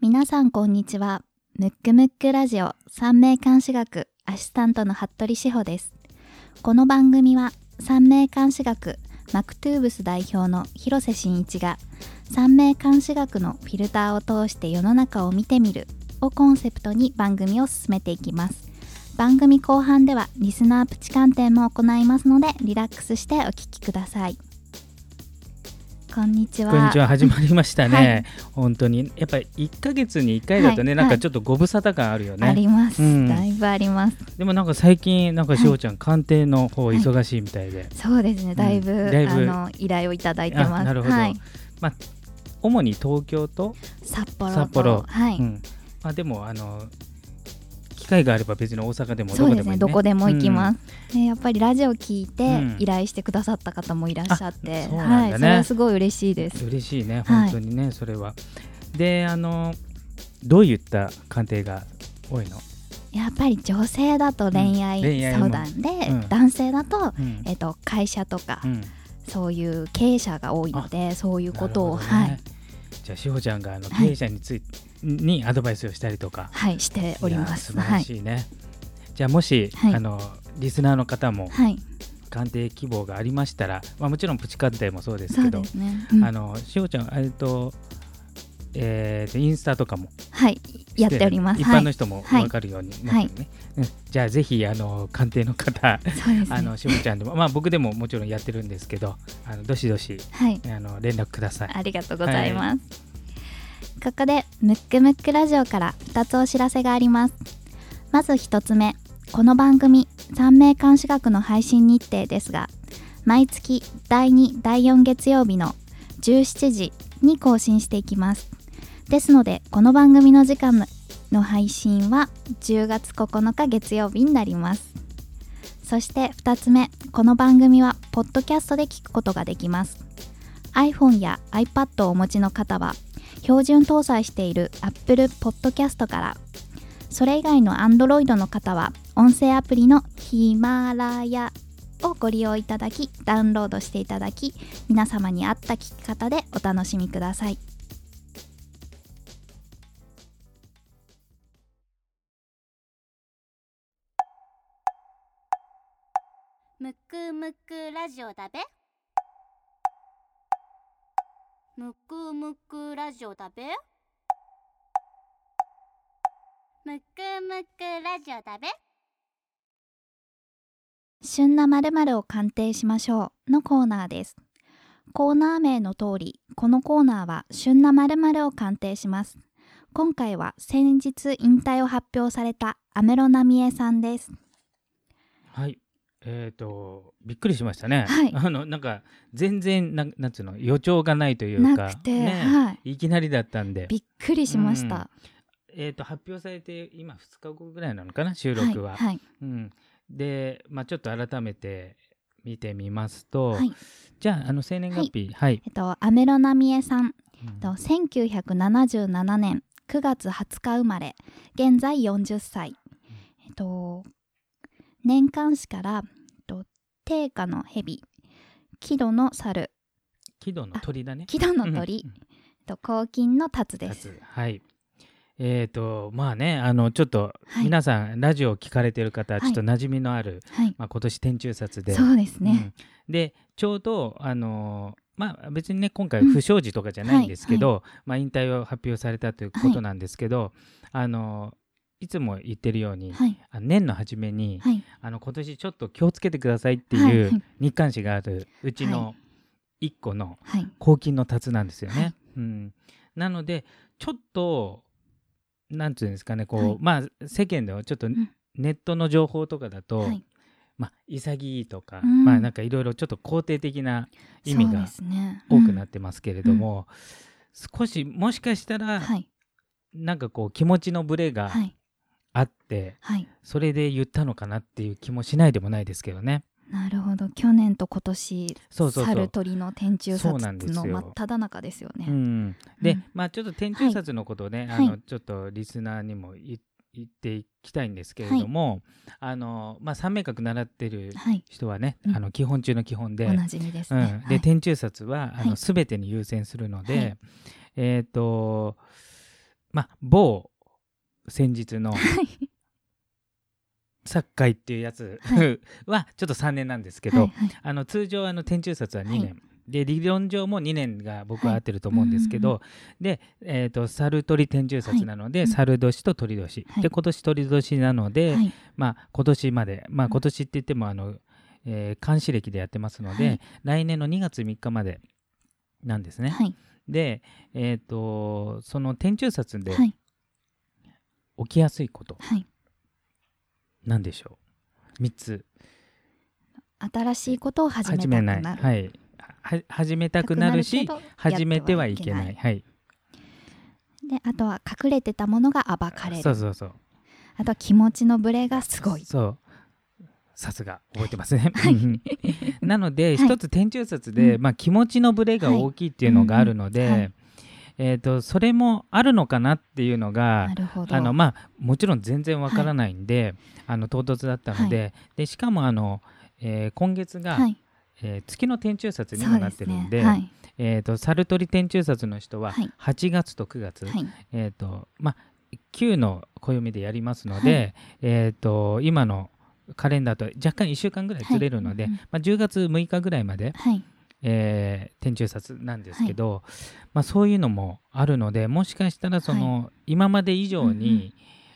皆さんこんにちは。ムックムックラジオ三名監視学アシスタントの服部志保です。この番組は三名監視学マクトゥーブス代表の広瀬真一が三名監視学のフィルターを通して世の中を見てみるをコンセプトに番組を進めていきます。番組後半ではリスナープチ観点も行いますのでリラックスしてお聞きください。こんにちは。こんにちは。始まりましたね、はい。本当に。やっぱり1ヶ月に1回だとね、はい。なんかちょっとご無沙汰感あるよね、あります、うん。だいぶあります。でもなんか最近なんかはい。しおちゃん、鑑定の方はい忙しいみたいで、そうですね、だいぶ,、うんだいぶ。あの依頼をいただいてます。あなるほど。はい、主に東京と、札幌と。札幌。はい、うん。まあ、でもあの機会があれば別に大阪でもそうですね、どこでもいい、ね、どこでも行きまうんやっぱりラジオ聞いてうん。依頼してくださった方もいらっしゃって、うなんだね。はい、それはすごい嬉しいです。嬉しいねはい。本当にね、それは。であのどういった鑑定が多いの、やっぱり女性だと恋愛相談で、うん。男性だと、うん。えっと会社とか、うん。そういう経営者が多いので、そういうことを、ね。はい。じゃあしほちゃんがあのはい経営者について、にアドバイスをしたりとか。はいしております。素晴はい。らしいね、じゃあもし、はい。あのリスナーの方もはい、鑑定希望がありましたら、まあ、もちろんプチ鑑定もそうですけどね。うん。あのしほちゃんえっとえーとインスタとかもはい、やっております。一はい、般の人もはい。分かるようになってるね、うん。じゃあぜひあの鑑定の方ね。あの。しほちゃんでもまあ僕でももちろんやってるんですけどあのどしどしはい、あの連絡ください。ありがとうございます。ここでムックムックラジオから2つお知らせがあります。まず1つ目、この番組三名監視学の配信日程ですが、毎月第2、第4月曜日の17時に更新していきます。ですので、この番組の時間の配信は10月9日月曜日になります。そして2つ目、この番組はポッドキャストで聞くことができます。iPhone や iPad をお持ちの方は標準搭載している Apple Podcast から。それ以外の Android の方は音声アプリのヒマラヤをご利用いただきダウンロードしていただき皆様に合った聞き方でお楽しみください。むくむくラジオだべ。むくむくラジオだべ？むくむくラジオだべ？旬な〇〇を鑑定しましょうのコーナーです。コーナー名の通りこのコーナーは旬な〇〇を鑑定します。今回は先日引退を発表された安室奈美恵さんです。はいえっ、とびっくりしましたね、はい。あのなんか全然なんなんつうの予兆がないというかなくて、ねはい。いきなりだったんで。びっくりしました。えー、と発表されて今2日後ぐらいなのかな収録は。はい、はい、うん、で、まあ、ちょっと改めて見てみますと、はい。じゃああの生年月日はい、えっと安室奈美恵さん、うん。えっと1977年9月20日生まれ、現在40歳。えっと年間誌からえっと定価の蛇、木戸の猿、木戸の鳥だね。木戸の鳥、と黄金の達で立す。つはい。えー、とまあねあのちょっとはい。皆さん、ラジオを聞かれてる方はちょっと馴染みのある、はい、まあ、今年天中札で。そうですね。うん。でちょうどあのーまあ別にね今回不祥事とかじゃないんですけど、まあ、引退を発表されたということなんですけど、あのーいつも言ってるように、はい、あ年の初めに、はい、あの今年ちょっと気をつけてくださいってはいいうはい日刊誌があるうちはの一個のはい、黄金の達なんですよね。はい。うん、なのでちょっとなんていうんですかねこう、はい。まあ世間ではちょっとん。ネットの情報とかだと、はい、まあ、潔いとか、うん。まあなんかいろいろちょっと肯定的な意味が多くなっってますけれども、少しもしかしたら、はい、なんかこう気持ちのブレがはい、あって、はい。それで言ったのかなっていう気もしないでもないですけどね。なるほど。去年と今年そうそうそう。猿鳥の天中そう殺なんですよ。の真っ只中ですよね。うん、で、うん。まあちょっと天中殺のことをね、はい。あのちょっとリスナーにも言言っていきたいんですけれども、あのまあ、三名閣習ってるはい、人はね、うん。あの基本中の基本で、おなじみですね。うん、で、はい。天中殺はあはい。の全てに優先するので、はい。えっ、とまあ某先日のはい。サッカーっていうやつは はちょっと3年なんですけど、はいはい。あの通常あの天中札は2年、はいで理論上も2年が僕は合ってると思うんですけど、で、えー、と猿鳥天中札なので、はいうん。猿年と鳥年、はい。で今年鳥年なので、はい。まあ今年まで。まあうん。今年って言ってもあの、えー監視歴でやってますので、はい。来年の2月3日までなんですね。はい。で、えー、とその天中札ではい起きやすいこと。はい。なんでしょう？3つ。新しいことを始めない、くなるはい、は始めたくなるし始めてはいけない。はい。であとは隠れてたものが暴かれる。そうそうそう。あとは気持ちのブレがすごい。そう。さすが。覚えてますね、はい。なのではい。一つ天中札で、うん。まあ、気持ちのブレが大きいっていうのがあるので、はいうんうん。はいえー、とそれもあるのかなっていうのがあのまあもちろん全然わからないんで、あの唐突だったので,、でしかもあの、えー今月が、はい。えー月の天中札にもなってるんではい。えー、とサルトリ天中札の人ははい。8月と9月、はい。えーとまあ、9の暦でやりますので、えー、と今のカレンダーと若干1週間ぐらいずれるので、まあ、10月6日ぐらいまで、はいえー天中札なんですけど、まあ、そういうのもあるのでもしかしたらその、今まで以上に、うんうん。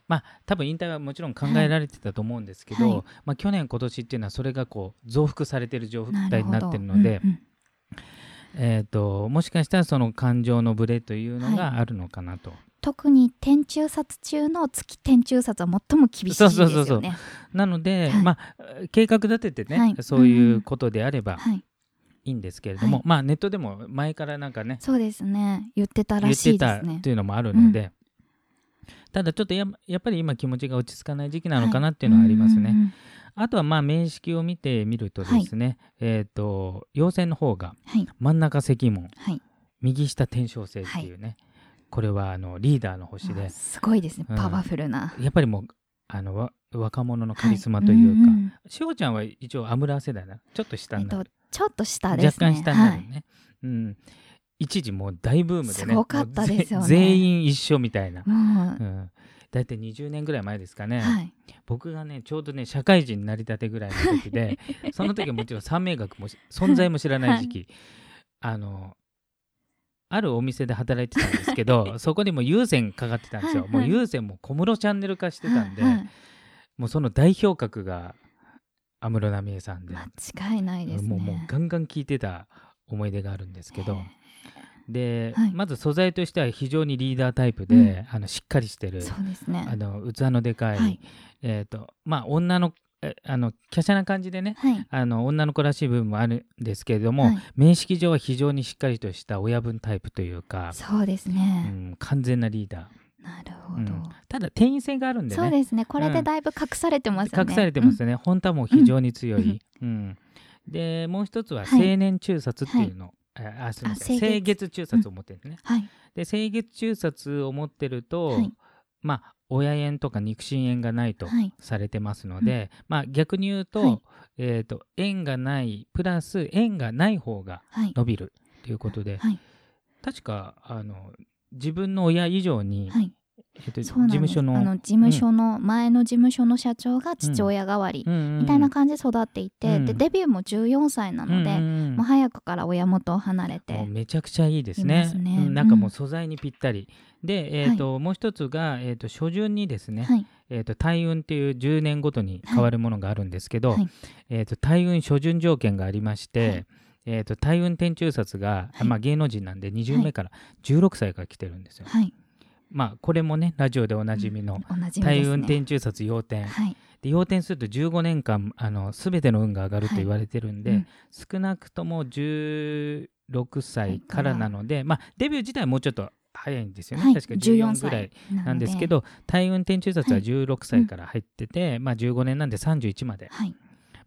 まあ多分引退はもちろん考えられてたと思うんですけど、はい。まあ、去年今年っていうのはそれがこう増幅されてる状態になってるので、うんうんえー、ともしかしたらその感情のブレというのはがあるのかなと。特に天中札中の月天中札は最も厳しいですよね。そうそうそうそう。なので、はい。まあ計画立ててね、はい。そういうことであればはいいいんですけれども、はい。まあネットでも前からなんかねそうですね。言ってた言っらしていでたすね。というのもあるので、ただちょっとややっぱり今気持ちが落ち着かない時期なのかなっていうのはありますね。はいうんうんうん。あとはまあ面識を見てみるとですね、えっ、と陽線の方がはい。真ん中赤門はい。右下天正星っていうね、これはあのリーダーの星であすごいですね。うん。パワフルな。やっぱりもうあのわ若者のカリスマというか、はんんしおちゃんは一応アムラー世代なちょっと下えっになる。と、ちょっと下ですね。若干下になはい。るね、うん、一時もう大ブームでね。すごかったですよね。全員一緒みたいな、もううん、大体20年ぐらい前ですかね、はい。僕がねちょうどね社会人になりたてぐらいの時で その時はもちろん三名学もし存在も知らない時期、あのあるお店で働いてたんですけどそこにも有線かかってたんですよ、はいはい。もう有線も小室チャンネル化してたんで、はいはい。もうその代表格が安室奈美恵さんで、間違いないですね。もうもうガンガン聴いてた思い出があるんですけど。で、はい。まず素材としては非常にリーダータイプで、あのしっかりしてるそうですね。あの器のでかい、はい。えっ、とまあ女のえあの華奢な感じでねはい。あの女の子らしい部分もあるんですけれども、はい。面識上は非常にしっかりとした親分タイプというか、そうですうねん、完全なリーダなるほー、ど。うん。ただ転移性があるんでね。そうですね。これでだいぶ隠されてますよね。隠されてますね、本当はもう非常に強うん。い、うん。でもう一つははい。青年中札っていうの、ああすみません。あ清清月月中札を持ってるんですね、はい。で清月中札を持ってると、はい。まあ親縁とか肉親縁がないとはい。されてますので、まあ逆に言うと,、はい。えー、と縁がないプラス縁がない方がはい。伸びるということで、はい。確かあの自分の親以上に、はい。えーと事務所のあの事務所の前の事務所の社長が父親代わりみみたいな感じで育っていて、うん。でデビューも14歳なので、もう早くから親元を離れて。めちゃくちゃいいですいね。うんなんかもううん素材にぴったり。で、えーともう一つが、えー、と初旬にですね、はい。えー、と大運っていう10年ごとに変わるものがあるんですけど、はい。えー、と大運初旬条件がありまして、はいえー、と大運天中札が、はい。まあ、芸能人なんで20目から16歳から来てるんですよ。はい。まあこれもねラジオでおなじみの大運天中札要点、はい。で要点すると15年間あの全ての運が上がると言われてるんで、うん。少なくとも16歳からなので、まあ、デビュー自体はもうちょっと早いんですよね、はい。確か14ぐらいななんですけど大運転中札ははい。16歳から入ってて、まあ、15年なんで31まで、はい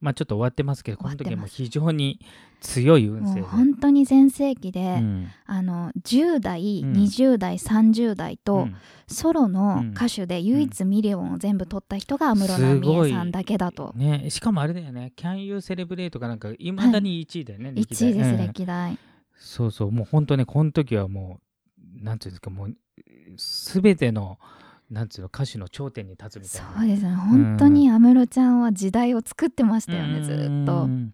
まあ、ちょっと終わってますけどこの時はもう非常に強い運勢で。もう。本当に全盛期で、うん。あの10代、うん。20代30代と、うん。ソロのうん。歌手で唯一ミリオンを全部取った人が安室奈美恵さんだけだと、ね、しかもあれだよね「Can You Celebrate」とかなんかいまだに1位だよね、1位です、うん。歴代。そうそう。もう本当ねこの時はもうなんていうんですかもう全てのなんつうの歌手の頂点に立つみたいな。そうですね。本当に安室ちゃんは時代を作ってましたよね、ずーっと。う。ん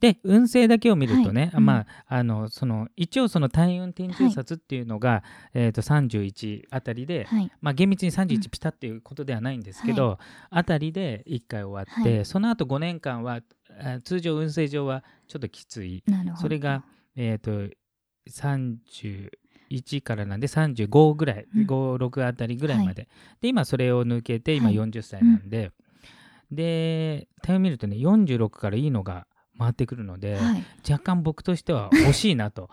で運勢だけを見るとね、はい。まああのその一応その大運天中札っていうのが、えー、と31あたりで、はい。まあ、厳密にう31ピタっていうことではないんですけど、あたりで1回終わって、はい。その後5年間はあ通常運勢上はちょっときつい。なるほど。それが、えー、と31からなんで35ぐらい、うん。56あたりぐらいまで、で今それを抜けて今はい。40歳なんで、でタイを見るとね46からいいのが回ってくるので、はい。若干僕としては惜しいなと。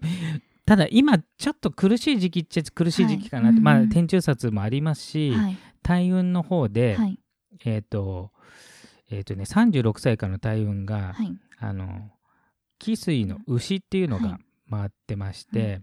ただ今ちょっと苦しい時期っちゃ苦しい時期かなって、まあはいうん。うん天中札もありますし、はい。大運の方で、はい。えっ、とえっ、とね36歳からの大運が、はい。あの紀水の牛っていうのはが回ってまして、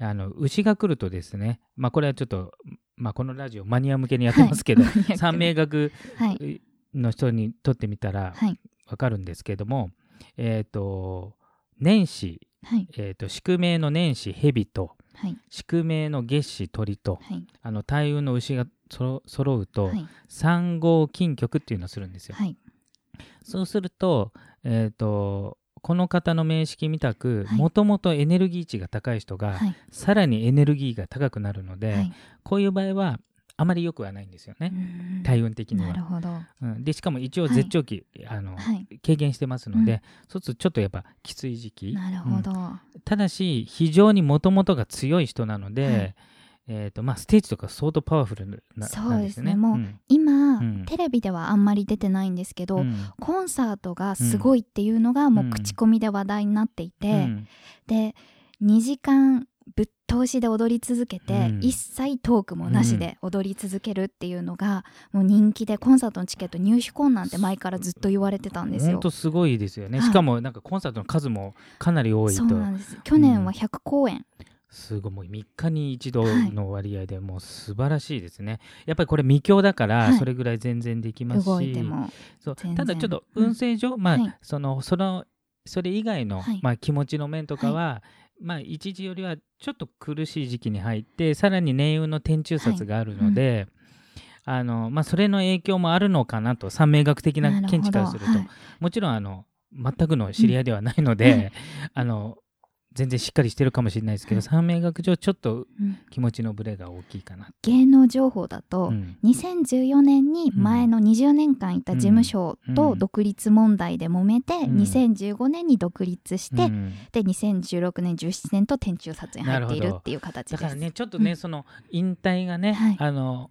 あの牛が来るとですね、まあ、これはちょっと、まあ、このラジオマニア向けにやってますけど、はい。三名学はいの人にとってみたらはい。わかるんですけども、えっ、と年始、はい。えー、と宿命の年始蛇とはい。宿命の月始鳥とはい。あの大運の牛がそろ揃うと、はい。三号金局っていうのをするんですよ。はい。そうすると,、えー、とこの方の名式みたくはい。もともとエネルギー値が高い人が、はい。さらにエネルギーが高くなるので、はい。こういう場合はあまり良くはないんですよね、うん。大運的には。なるほど。うん、でしかも一応はい。絶頂期、あのはい。軽減してますので、うん。そうするとちょっとやっぱきつい時期。なるほど。うん。ただし非常にもともとが強い人なので、はい。えーとまあ、ステージとか相当パワフルなそうですね。もうん。今、うん。テレビではあんまり出てないんですけど、うん。コンサートがすごいっていうのがもう口コミで話題になっていて、うん。で2時間ぶっ通しで踊り続けて、うん。一切トークもなしで踊り続けるっていうのがもう人気でコンサートのチケット入手困難って前からずっと言われてたんですよ。すごいですよね、はいしかもなんかコンサートの数もかなり多いと。そうなんです。去年は100公演、すごい。もう3日に一度の割合でもう素晴らしいですね、やっぱりこれ未教だからはい。それぐらい全然できますし、動いそう。ただちょっと運勢上、まあ、はい。そのそのそれ以外の、はい。まあ、気持ちの面とかは、まあ一時よりはちょっと苦しい時期に入ってさらに年運の天中札があるので、あのまあ、それの影響もあるのかなと三名学的な見地からすると、はい。もちろんあの全くの知り合いではないので、うん。はいあの全然しっかりしてるかもしれないですけど、はい。三名学上ちょっとうん。気持ちのブレが大きいかな。芸能情報だと、うん。2014年に前の20年間いた事務所とうん。独立問題で揉めて、ん。2015年に独立して、うん。で2016年17年と天中札に入っているっていう形です。だからねちょっとね、うん。その引退がね、はい。あの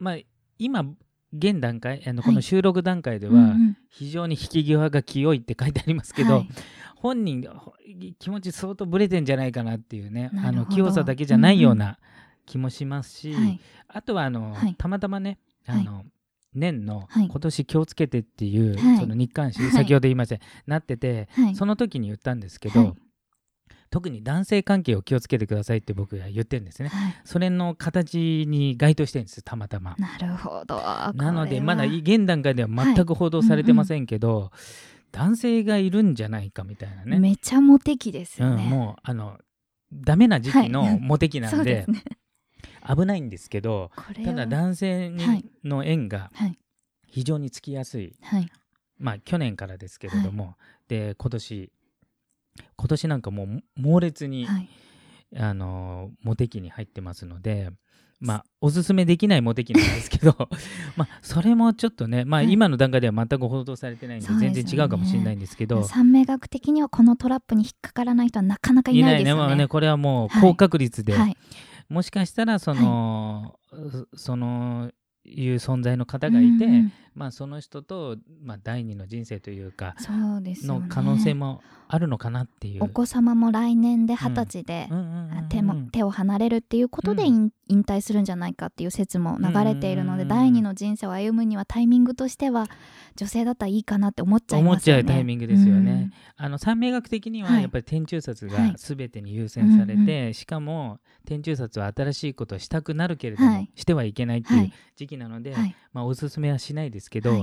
まあ今現段階あのはい。この収録段階ではん。非常に引き際が清いって書いてありますけど、はい本人ほ気持ち相当ブレてんじゃないかなっていうねあの清さだけじゃないような気もしますし、はい。あとはあの、はい。たまたまねあの、年のはい。今年気をつけてっていう、はい。その日刊誌、はい。先ほど言いましたなってて、はい。その時に言ったんですけど、はい。特に男性関係を気をつけてくださいって僕が言ってるんですね。はい。それの形に該当してるんですたまたま。なるほど。なのでまだ現段階では全く報道されてませんけど、男性がいるんじゃないかみたいなね。めちゃモテ期ですうん、よね。もうあのダメな時期はのい。モテ期なんで,、そうですね。危ないんですけどただ男性の縁がはい。非常につきやすい。はい。まあ去年からですけれども、で今年今年なんかもう猛烈に、はい。あのモテ期に入ってますのでまあおすすめできないモテ期なんですけど まあそれもちょっとねまあはい。今の段階では全く報道されてないんで全然違うかもしれないんですけど。三名学的にはこのトラップに引っかからない人はなかなかいないですよね。まあねこれはもうはい。高確率で、はい。もしかしたらその、そそのいう存在の方がいて、うんうんまあその人と、まあ、第二の人生というかそうですよね。の可能性もあるのかなっていう。お子様も来年で二十歳でうん。うんうんうん手も手を離れるっていうことでうん。引引退するんじゃないかっていう説も流れているので、うん。第二の人生を歩むにはタイミングとしては女性だったらいいかなって思っちゃい思っちますよね。ゃうタイミングですよね。あの三名学的にははい。やっぱり天中札はい。が全てに優先されて、うんしかも天中札は新しいことをしたくなるけれども、はい。してはいけないっていう時期なので、はい。まあ、おすすめはしないですけど、はい。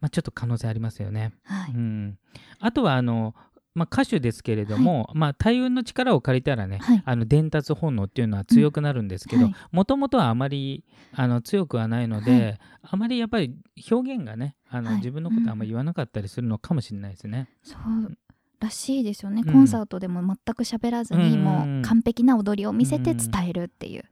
まあ、ちょっと可能性ありますよね。はい。うん、あとはあのまあ、歌手ですけれども、まあ、大運の力を借りたらね、はい。あの伝達本能っていうのは強くなるんですけどはい。もともとはあまりあの強くはないので、はい。あまりやっぱり表現がねあの、はい。自分のことあんまり言わなかったりするのかもしれないですね。そうらしいですよね、うん。コンサートでも全く喋らずに、うんもう完璧な踊りを見せて伝えるっていう、うん、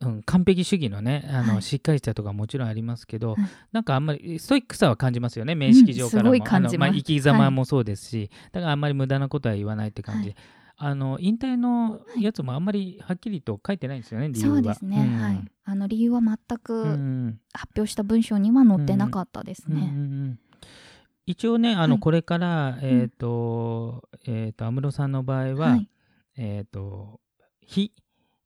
完璧主義のねあの、はい。しっかりしたとかもちろんありますけど、はいなんかあんまりストイックさは感じますよね面識上からも、うんあのまあ、生き様もそうですし、だからあんまり無駄なことは言わないって感じ。で、あの引退のやつもあんまりはっきりと書いてないんですよね理由は。そうですね、んは。い。あの理由は全うくん。発表した文章には載ってなかったですうんうんうね、ん一応ねあの、はい。これからえっ、とえっ、と安室さんの場合は、はい。えっ、と「日」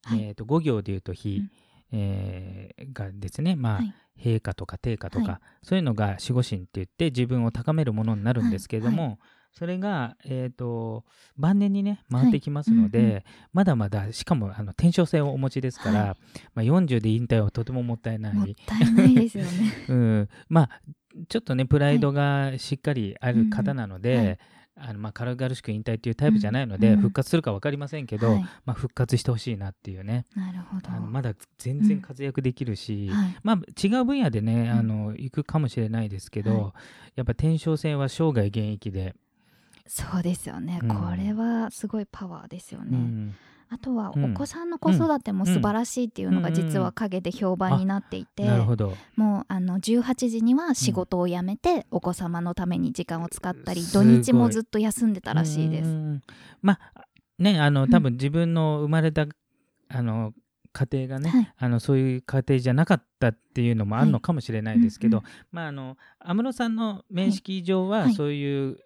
はい。えー、と5行で言うと「日」うん。えーがですねまあ、はい。陛下とか定下とか、はそういうのが守護神って言って自分を高めるものになるんですけれども、はそれが、えー、と晩年にね回ってきますので、はい。うんうまだまだしかもあの天正性をお持ちですから、はい。まあ、40で引退はとてももったいない。もったいないですよね。うん、まあちょっとねプライドがしっかりある方なので、はいあのまあ、軽々しく引退っていうタイプじゃないので、うん。復活するか分かりませんけど、はい。まあ、復活してほしいなっていうね。なるほど。あのまだ全然活躍できるし、はい。まあ、違う分野でね、うん。あの行くかもしれないですけど、はい。やっぱ天正戦は生涯現役で、そうですよね、うん。これはすごいパワーですよね、うんあとはうん。お子さんの子育ても素晴らしいっていうのが実は陰で評判になっていて、もうあの18時には仕事を辞めてお子様のために時間を使ったり、土日もずっと休んでたらしいです。うんまあねあのうん多分自分の生まれた、あの家庭がね、はい。あのそういう家庭じゃなかったっていうのもあるのかもしれないですけど、うんまああの安室さんの面識上は、はい。そういう、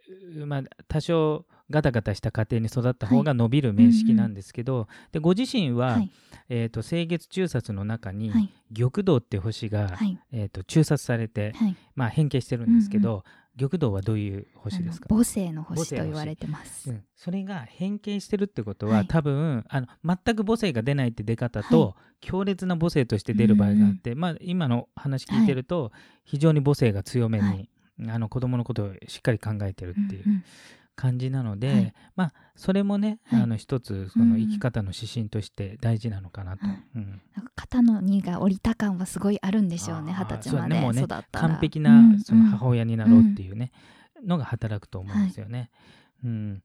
まあ、多少ガタガタした家庭に育った方が伸びる面識なんですけど、でご自身は、はい。えー、と清月中殺の中に、はい。玉堂って星が、はい。えー、と中殺されて、はい。まあ、変形してるんですけど、玉堂はどういう星ですか？母性の星と言われてます。うん、それが変形してるってことは、はい。多分あの全く母性が出ないって出方と、強烈な母性として出る場合があって、まあ、今の話聞いてると、非常に母性が強めに、はい。あの子供のことをしっかり考えてるっていう。うんうん感じなので、はい。まあそれもね、はい。あの一つそうんうん。の生き方の指針として大事なのかなと。はい。うん。なんか肩の荷が下りた感はすごいあるんでしょうね。あー二十歳まで育ったら完璧うなん。そのうん母親になろうっていうね、のが働くと思うんですよね。うん。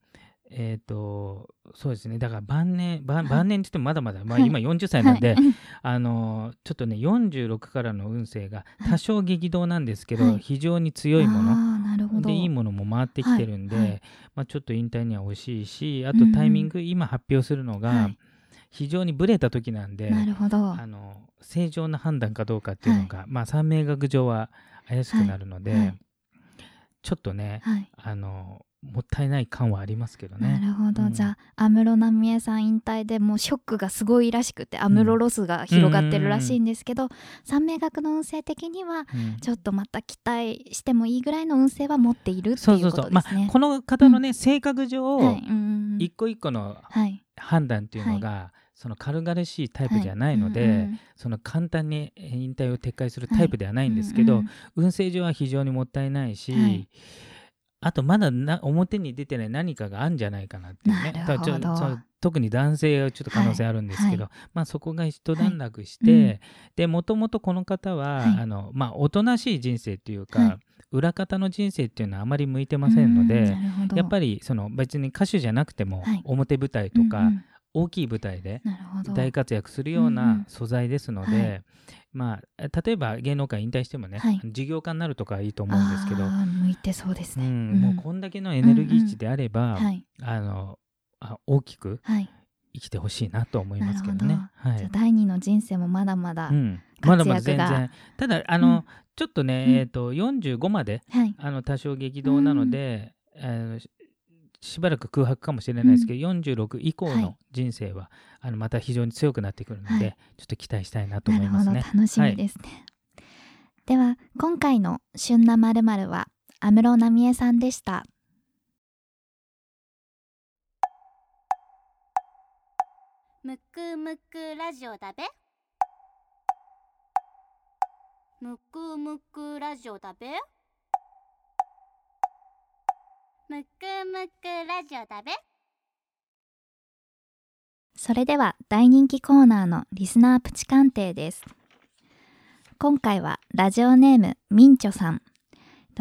えっ、とそうですね。だから晩年晩はい。晩年って言ってもまだまだ、まあ、はい。今40歳なんで、はい。あのちょっとね46からの運勢が多少激動なんですけど、はい。非常に強いもの、あーなるほど。でいいものも回ってきてるんで、はいはい。まあ、ちょっと引退には惜しいしあうんうん。とタイミング、今発表するのがはい非常にブレた時なんで、あの正常な判断かどうかっていうのが、まあ三名学上は怪しくなるので、はい。はい。ちょっとねはい。あのもったいない感はありますけどなね。るほど、うん。じゃあ安室奈美恵さん引退でもうショックがすごいらしくて安室ロスが広がってるらしいんですけど、三名学の運勢的にはうん。ちょっとまた期待してもいいぐらいの運勢は持っているってそういうそうそう。まことですね。あこの方のね、性格上、はい、うん一個一個のはい。判断っていうのが、その軽々しいタイプじゃないので、はい。うんうんその簡単に引退を撤回するタイプではないんですけど、うんうん。運勢上は非常にもったいないし、はいあとまだな表に出てない何かがあるんじゃないかなっていうね。特に男性はちょっと可能性あるんですけど、はまあ、そこが一段落して、はい。うんでもともとこの方は、はい。あのまあ、おとなしい人生っていうか、はい。裏方の人生っていうのはあまり向いてませんので、やっぱりりその別に歌手じゃなくても、はい。表舞台とか、大きい舞台で大活躍するようなん。素材ですので、はいまあ、例えば芸能界引退してもね、はい。事業家になるとかはいいと思うんですけど、向いてそうですね、うんもうこんだけのエネルギー値であれば、はいあのあ大きくはい。生きてほしいなと思いますけどね。はい。じゃあ第二の人生もまだまだ、うん、まだまだ活躍が。全然ただあの、うん。ちょっとね、うん。えー、と45まではい。あの多少激動なので、あのししばらく空白かもしれないですけど、46以降のはい。人生は、あのまた非常に強くなってくるので、はい。ちょっと期待したいなと思いますね。楽しみですね、では今回の「旬なまるは安室奈美恵さんでした。むくむくラジオだべ。むくむくラジオだべむくむくラジオだべそれでは大人気コーナーのリスナープチ鑑定です。今回はラジオネームみんちょさん。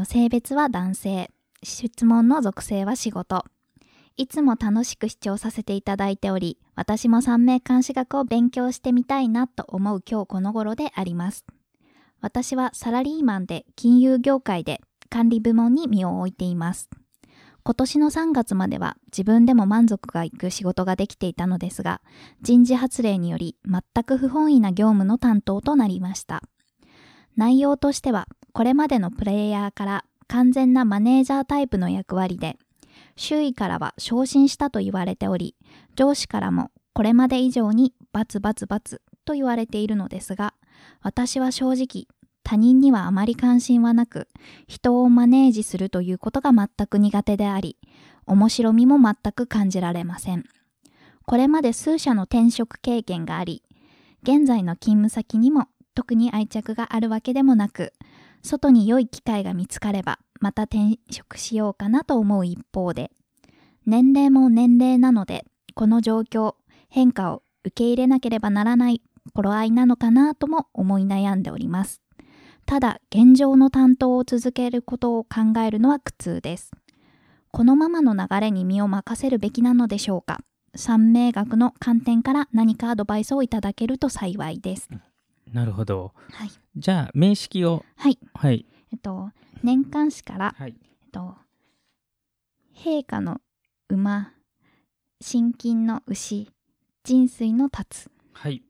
性別は男性。質問の属性は仕事。いつも楽しく視聴させていただいており、私も三名監視学を勉強してみたいなと思う今日この頃であります。私はサラリーマンで金融業界で管理部門に身を置いています。今年の3月までは自分でも満足がいく仕事ができていたのですが、人事発令により全く不本意な業務の担当となりました。内容としては、これまでのプレイヤーから完全なマネージャータイプの役割で、周囲からは昇進したと言われており、上司からもこれまで以上にバツバツバツと言われているのですが、私は正直他人にはあまり関心はなく、人をマネージするということが全く苦手であり、面白みも全く感じられません。これまで数社の転職経験があり、現在の勤務先にも特に愛着があるわけでもなく、外に良い機会が見つかれば、また転職しようかなと思う一方で、年齢も年齢なので、この状況、変化を受け入れなければならない頃合いなのかなとも思い悩んでおります。ただ、現状の担当を続けることを考えるのは苦痛です。このままの流れに身を任せるべきなのでしょうか三名学の観点から何かアドバイスをいただけると幸いです。なるほど。はい。じゃあ、名式を、はい。はい。えっと、年間誌から、はい。えっと、陛下の馬、心筋の牛、人水の立つ。はい。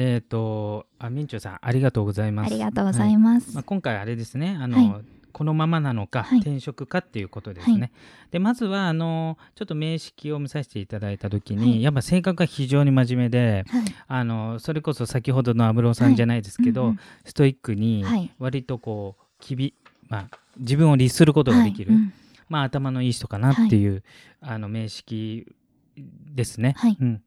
えっ、と、あ、みんちょさん、ありがとうございます。ありがとうござはいます。まあ、今回あれですね、あの、はい。このままなのか、はい。転職かっていうことですね。はで、まずは、あの、ちょっと名式を見させていただいたときに、はい。やっぱ性格が非常に真面目で、はい。あの、それこそ先ほどの安室さんじゃないですけど、うんうんストイックにはい、割とこう、きび、まあ、自分を律することができる、はい。うんまあ、頭のいい人かなっていう、あの、名式ですね。はい。うん、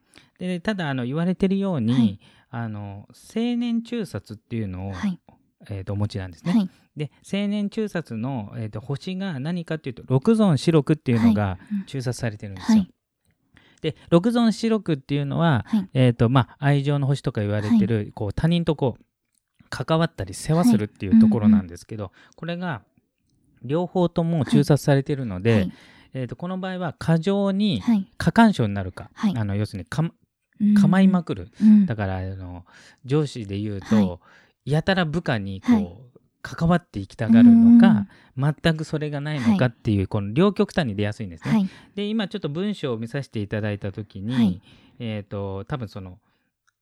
でただあの言われてるように、はいあの青年中殺っていうのを、はい。えー、とお持ちなんですね。はい。で青年中殺の、えー、と星が何かっていうと六尊四六っていうのがうん中殺されてるんですよ。はいで六尊四六っていうのは、はい。えーとまあ、愛情の星とか言われてる、こう他人とこう関わったり世話するっていうところなんですけど、これが両方とも中殺されてるので、はい。えー、とこの場合は過剰にはい。過干渉になるか、はいあの要するに構いまくる、うん。だからあの上司で言うと、はやたら部下にこう、はい。関わっていきたがるのか、全くそれがないのかっていう、この両極端に出やすいんですね。はい。で今ちょっと文章を見させていただいた時に、はい。えっ、と多分その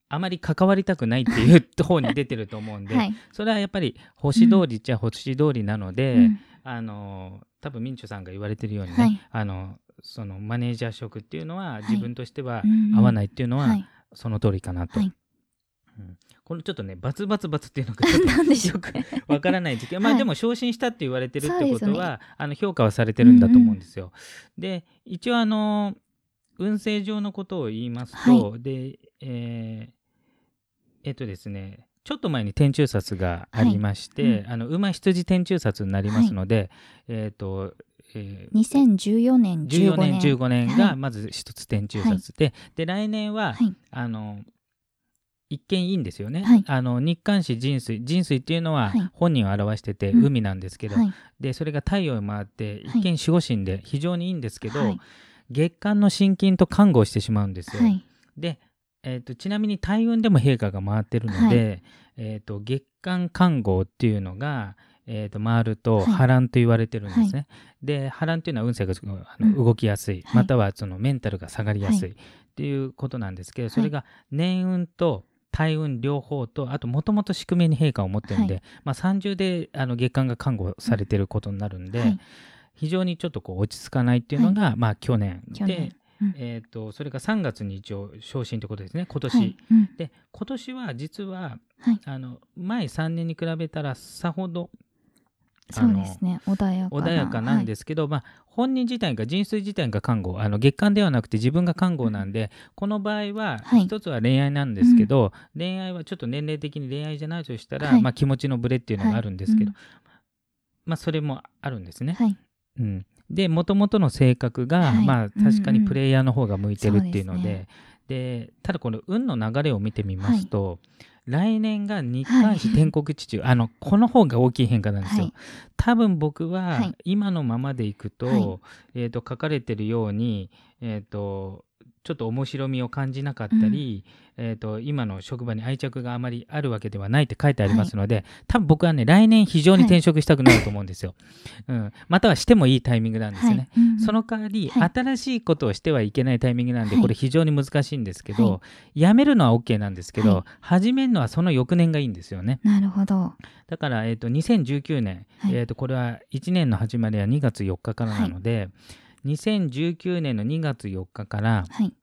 あまり関わりたくないっていう方に出てると思うんで、はい。それはやっぱり星通りっちゃ星通りなので、うん。あの多分ミンチョさんが言われてるようにね、はい。あのそのマネージャー職っていうのは、い。自分としてはうん合わないっていうのは、はい。その通りかなと。はい。うん。このちょっとねバツバツバツっていうのがちょっと なんでしょうよくわからない時期、まあはいでも昇進したって言われてるってことは、あの評価はされてるんだと思うんですよ。で一応あの運勢上のことを言いますと、でえーえっとですねちょっと前に天中殺がありまして、はい。うん。あの馬羊天中殺になりますので、えっ、と、えー2014年、14 15年年。15年はいがまず一つ天中殺で、で来年は、はい。あの一見いいんですよね、はいあの日韓史人水人水っていうのははい本人を表しててうん海なんですけど、はい。でそれが太陽に回ってはい一見守護神で非常にいいんですけど、はい月間の心筋と看護をしてしまうんですよ。はい。で、えー、とちなみに大運でも陛下が回ってるので、えー、と月間看護っていうのが、えー、と回るとはい。波乱と言われてるんですね。で波乱っていうのは運勢があのうん。動きやすい、はい。またはそのメンタルが下がりやすい。はっていうことなんですけど、それが年運と大運両方とあともともと宿命に陛下を持ってるんで、はまあ、三重であの月間が看護されてることになるんで、はい。非常にちょっとこう落ち着かないっていうのが、まあ去年。で。うん。えー、とそれが3月に一応昇進ということですね。今年、はい。うん。で今年は実ははい。あの前3年に比べたらさほどあそうのですね。穏やかな。穏やかなんですけど、まあ、本人自体が人水自体が看護あの月間ではなくて自分が看護なんで、この場合ははい。一つは恋愛なんですけど、恋愛はちょっと年齢的に恋愛じゃないとしたら、はい。まあ、気持ちのブレっていうのがあるんですけど、はい。まあ、それもあるんですね。はい。うん、でもともとの性格が、はい。まあ確かにプレイヤーの方が向いてるっていうので,、そうですね。でただこの運の流れを見てみますと、来年が日韓史天国地中、あのこの方が大きい変化なんですよ。はい。多分僕ははい。今のままでいくと,、はい。えー、と書かれてるように、えー、とちょっと面白みを感じなかったり、えー、と今の職場に愛着があまりあるわけではないって書いてありますので、多分僕はね来年非常に転職したくなると思うんですよ。うん、またはしてもいいタイミングなんですよね。はい。うんその代わり、はい。新しいことをしてはいけないタイミングなんで、はい。これ非常に難しいんですけど、は辞めるのは OK なんですけど、はい。始めるのはその翌年がいいんですよね。なるほど。だから、えー、と2019年、はい。えー、とこれは1年の始まりは2月4日からなので、2019年の2月4日からはい。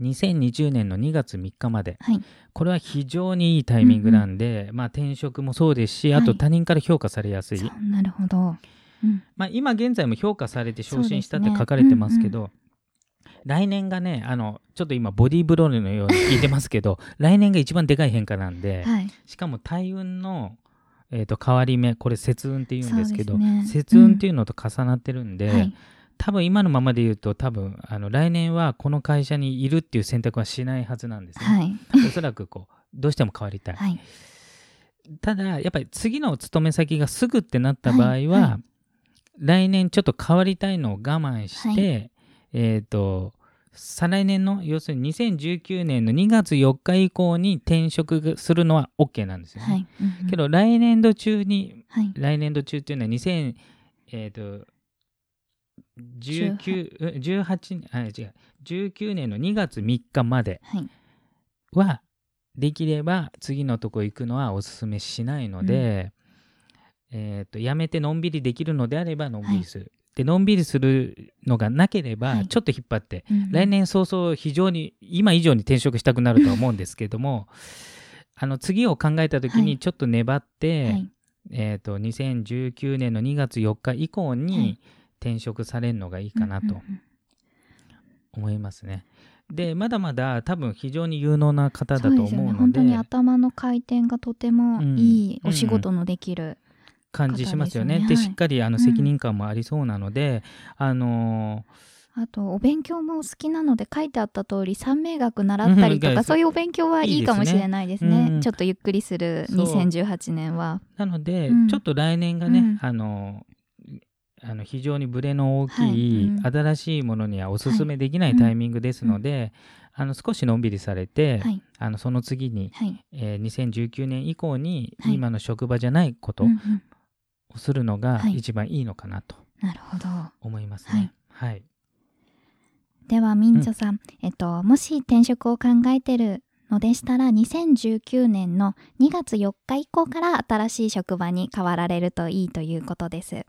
2020年の2月3日まで。はい。これは非常にいいタイミングなんで、まあ、転職もそうですしあはい。と他人から評価されやすい、なるほど、うん、まあ、今現在も評価されて昇進したって書かれてますけど来年がねあのちょっと今ボディーブローのように聞いてますけど来年が一番でかい変化なんで、はい。しかも大運の、えー、と変わり目これ節運っていうんですけどね。節運っていうのと重なってるんで、はい多分今のままで言うと多分あの来年はこの会社にいるっていう選択はしないはずなんですね。はい。おそらくこうどうしても変わりたい。はい。ただやっぱり次の勤め先がすぐってなった場合は、はいは来年ちょっと変わりたいのを我慢して、はえっ、と再来年の要するに2019年の2月4日以降に転職するのは OK なんですよね。はい。うんうん。けど来年度中にはい。来年度中っていうのは2000えっ、と19うん18あ違う。19年の2月3日まではい。はできれば次のとこ行くのはおすすめしないので、えー、とやめてのんびりできるのであればのんびりする、でのんびりするのがなければはい。ちょっと引っ張って、うんうん。来年早々非常に今以上に転職したくなるとは思うんですけども あの次を考えた時はい。にちょっと粘って、はい。えー、と2019年の2月4日以降はい。に転職されるのがいいかなとうんうんうん。思いますね。でまだまだ多分非常に有能な方だと思うそうでね。ので。本当に頭の回転がとてもいいお仕事のできる、感じしますよね。でしっかりあのうん責任感もありそうなので、あのあとお勉強もお好きなので書いてあった通り三名学習ったりとうん。かそういうお勉強はいいかもしれないですね。うん。ちょっとゆっくりするそう。2018年は。なので、うん。ちょっと来年がね、うん。あのあの非常にブレの大きい、はい。うん。新しいものにはおすすめできないタイミングですので、あの少しのんびりされて、はい。あのその次に、はい、えー2019年以降にはい。今の職場じゃないことうんうん。をするのがはい。一番いいのかなと思いますね。はい、ではみんちょさん、えっともし転職を考えてるのでしたら2019年の2月4日以降から新しい職場に変わられるといいということです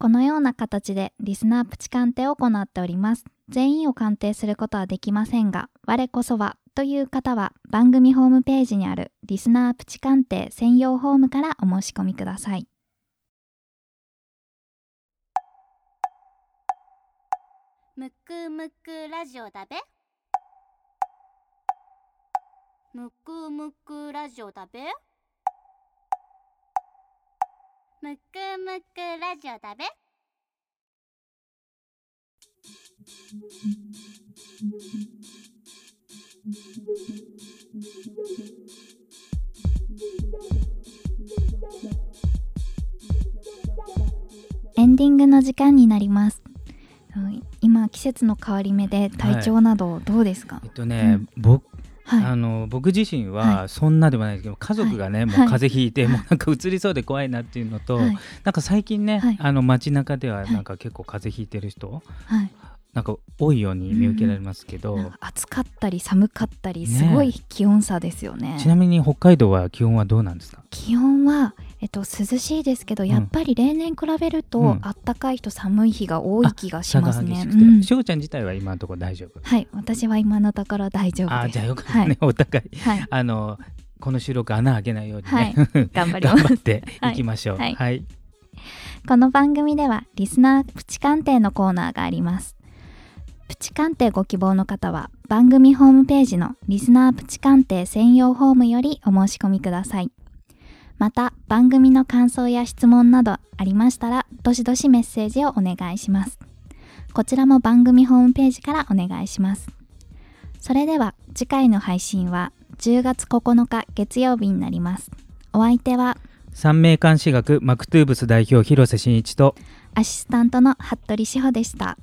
このような形でリスナープチ鑑定を行っております。全員を鑑定することはできませんが我こそはという方は番組ホームページにあるリスナープチ鑑定専用フォームからお申し込みください。むくむくラジオだべ。むくむくラジオだべ。むくむくラジオだべ。エンディングの時間になります。うん今季節の変わり目で体調などどうですか？えっとね、僕はい、あの僕自身ははそんなでもないですけど、家族がね、もうはい風邪ひいて、もうなんか移りそうで怖いなっていうのと、はい。なんか最近ね、はい。あの街中でははい。なんか結構風邪ひいてる人、はい。なんか多いように見受けられますけど、なんか暑かったり寒かったりねすごい気温差ですよね。ちなみに北海道は気温はどうなんですか？気温は、えっと、涼しいですけどやっぱり例年比べると、うん。あったかい日と寒い日が多い気がしますね。激しょうちゃん自体は今のところ大丈夫。はい私は今のところ大丈夫です。あーじゃあよかったね、お互い。はい、あのこの収録穴開けないようにはい。ね、頑張ります。頑張ってい。きましょう。はい。はい、この番組ではリスナープチ鑑定のコーナーがあります。プチ鑑定ご希望の方は番組ホームページのリスナープチ鑑定専用フォームよりお申し込みください。また番組の感想や質問などありましたらどしどしメッセージをお願いします。こちらも番組ホームページからお願いします。それでは次回の配信は10月9日月曜日になります。お相手は三名監視学マクトゥーブス代表広瀬真一とアシスタントの服部志保でした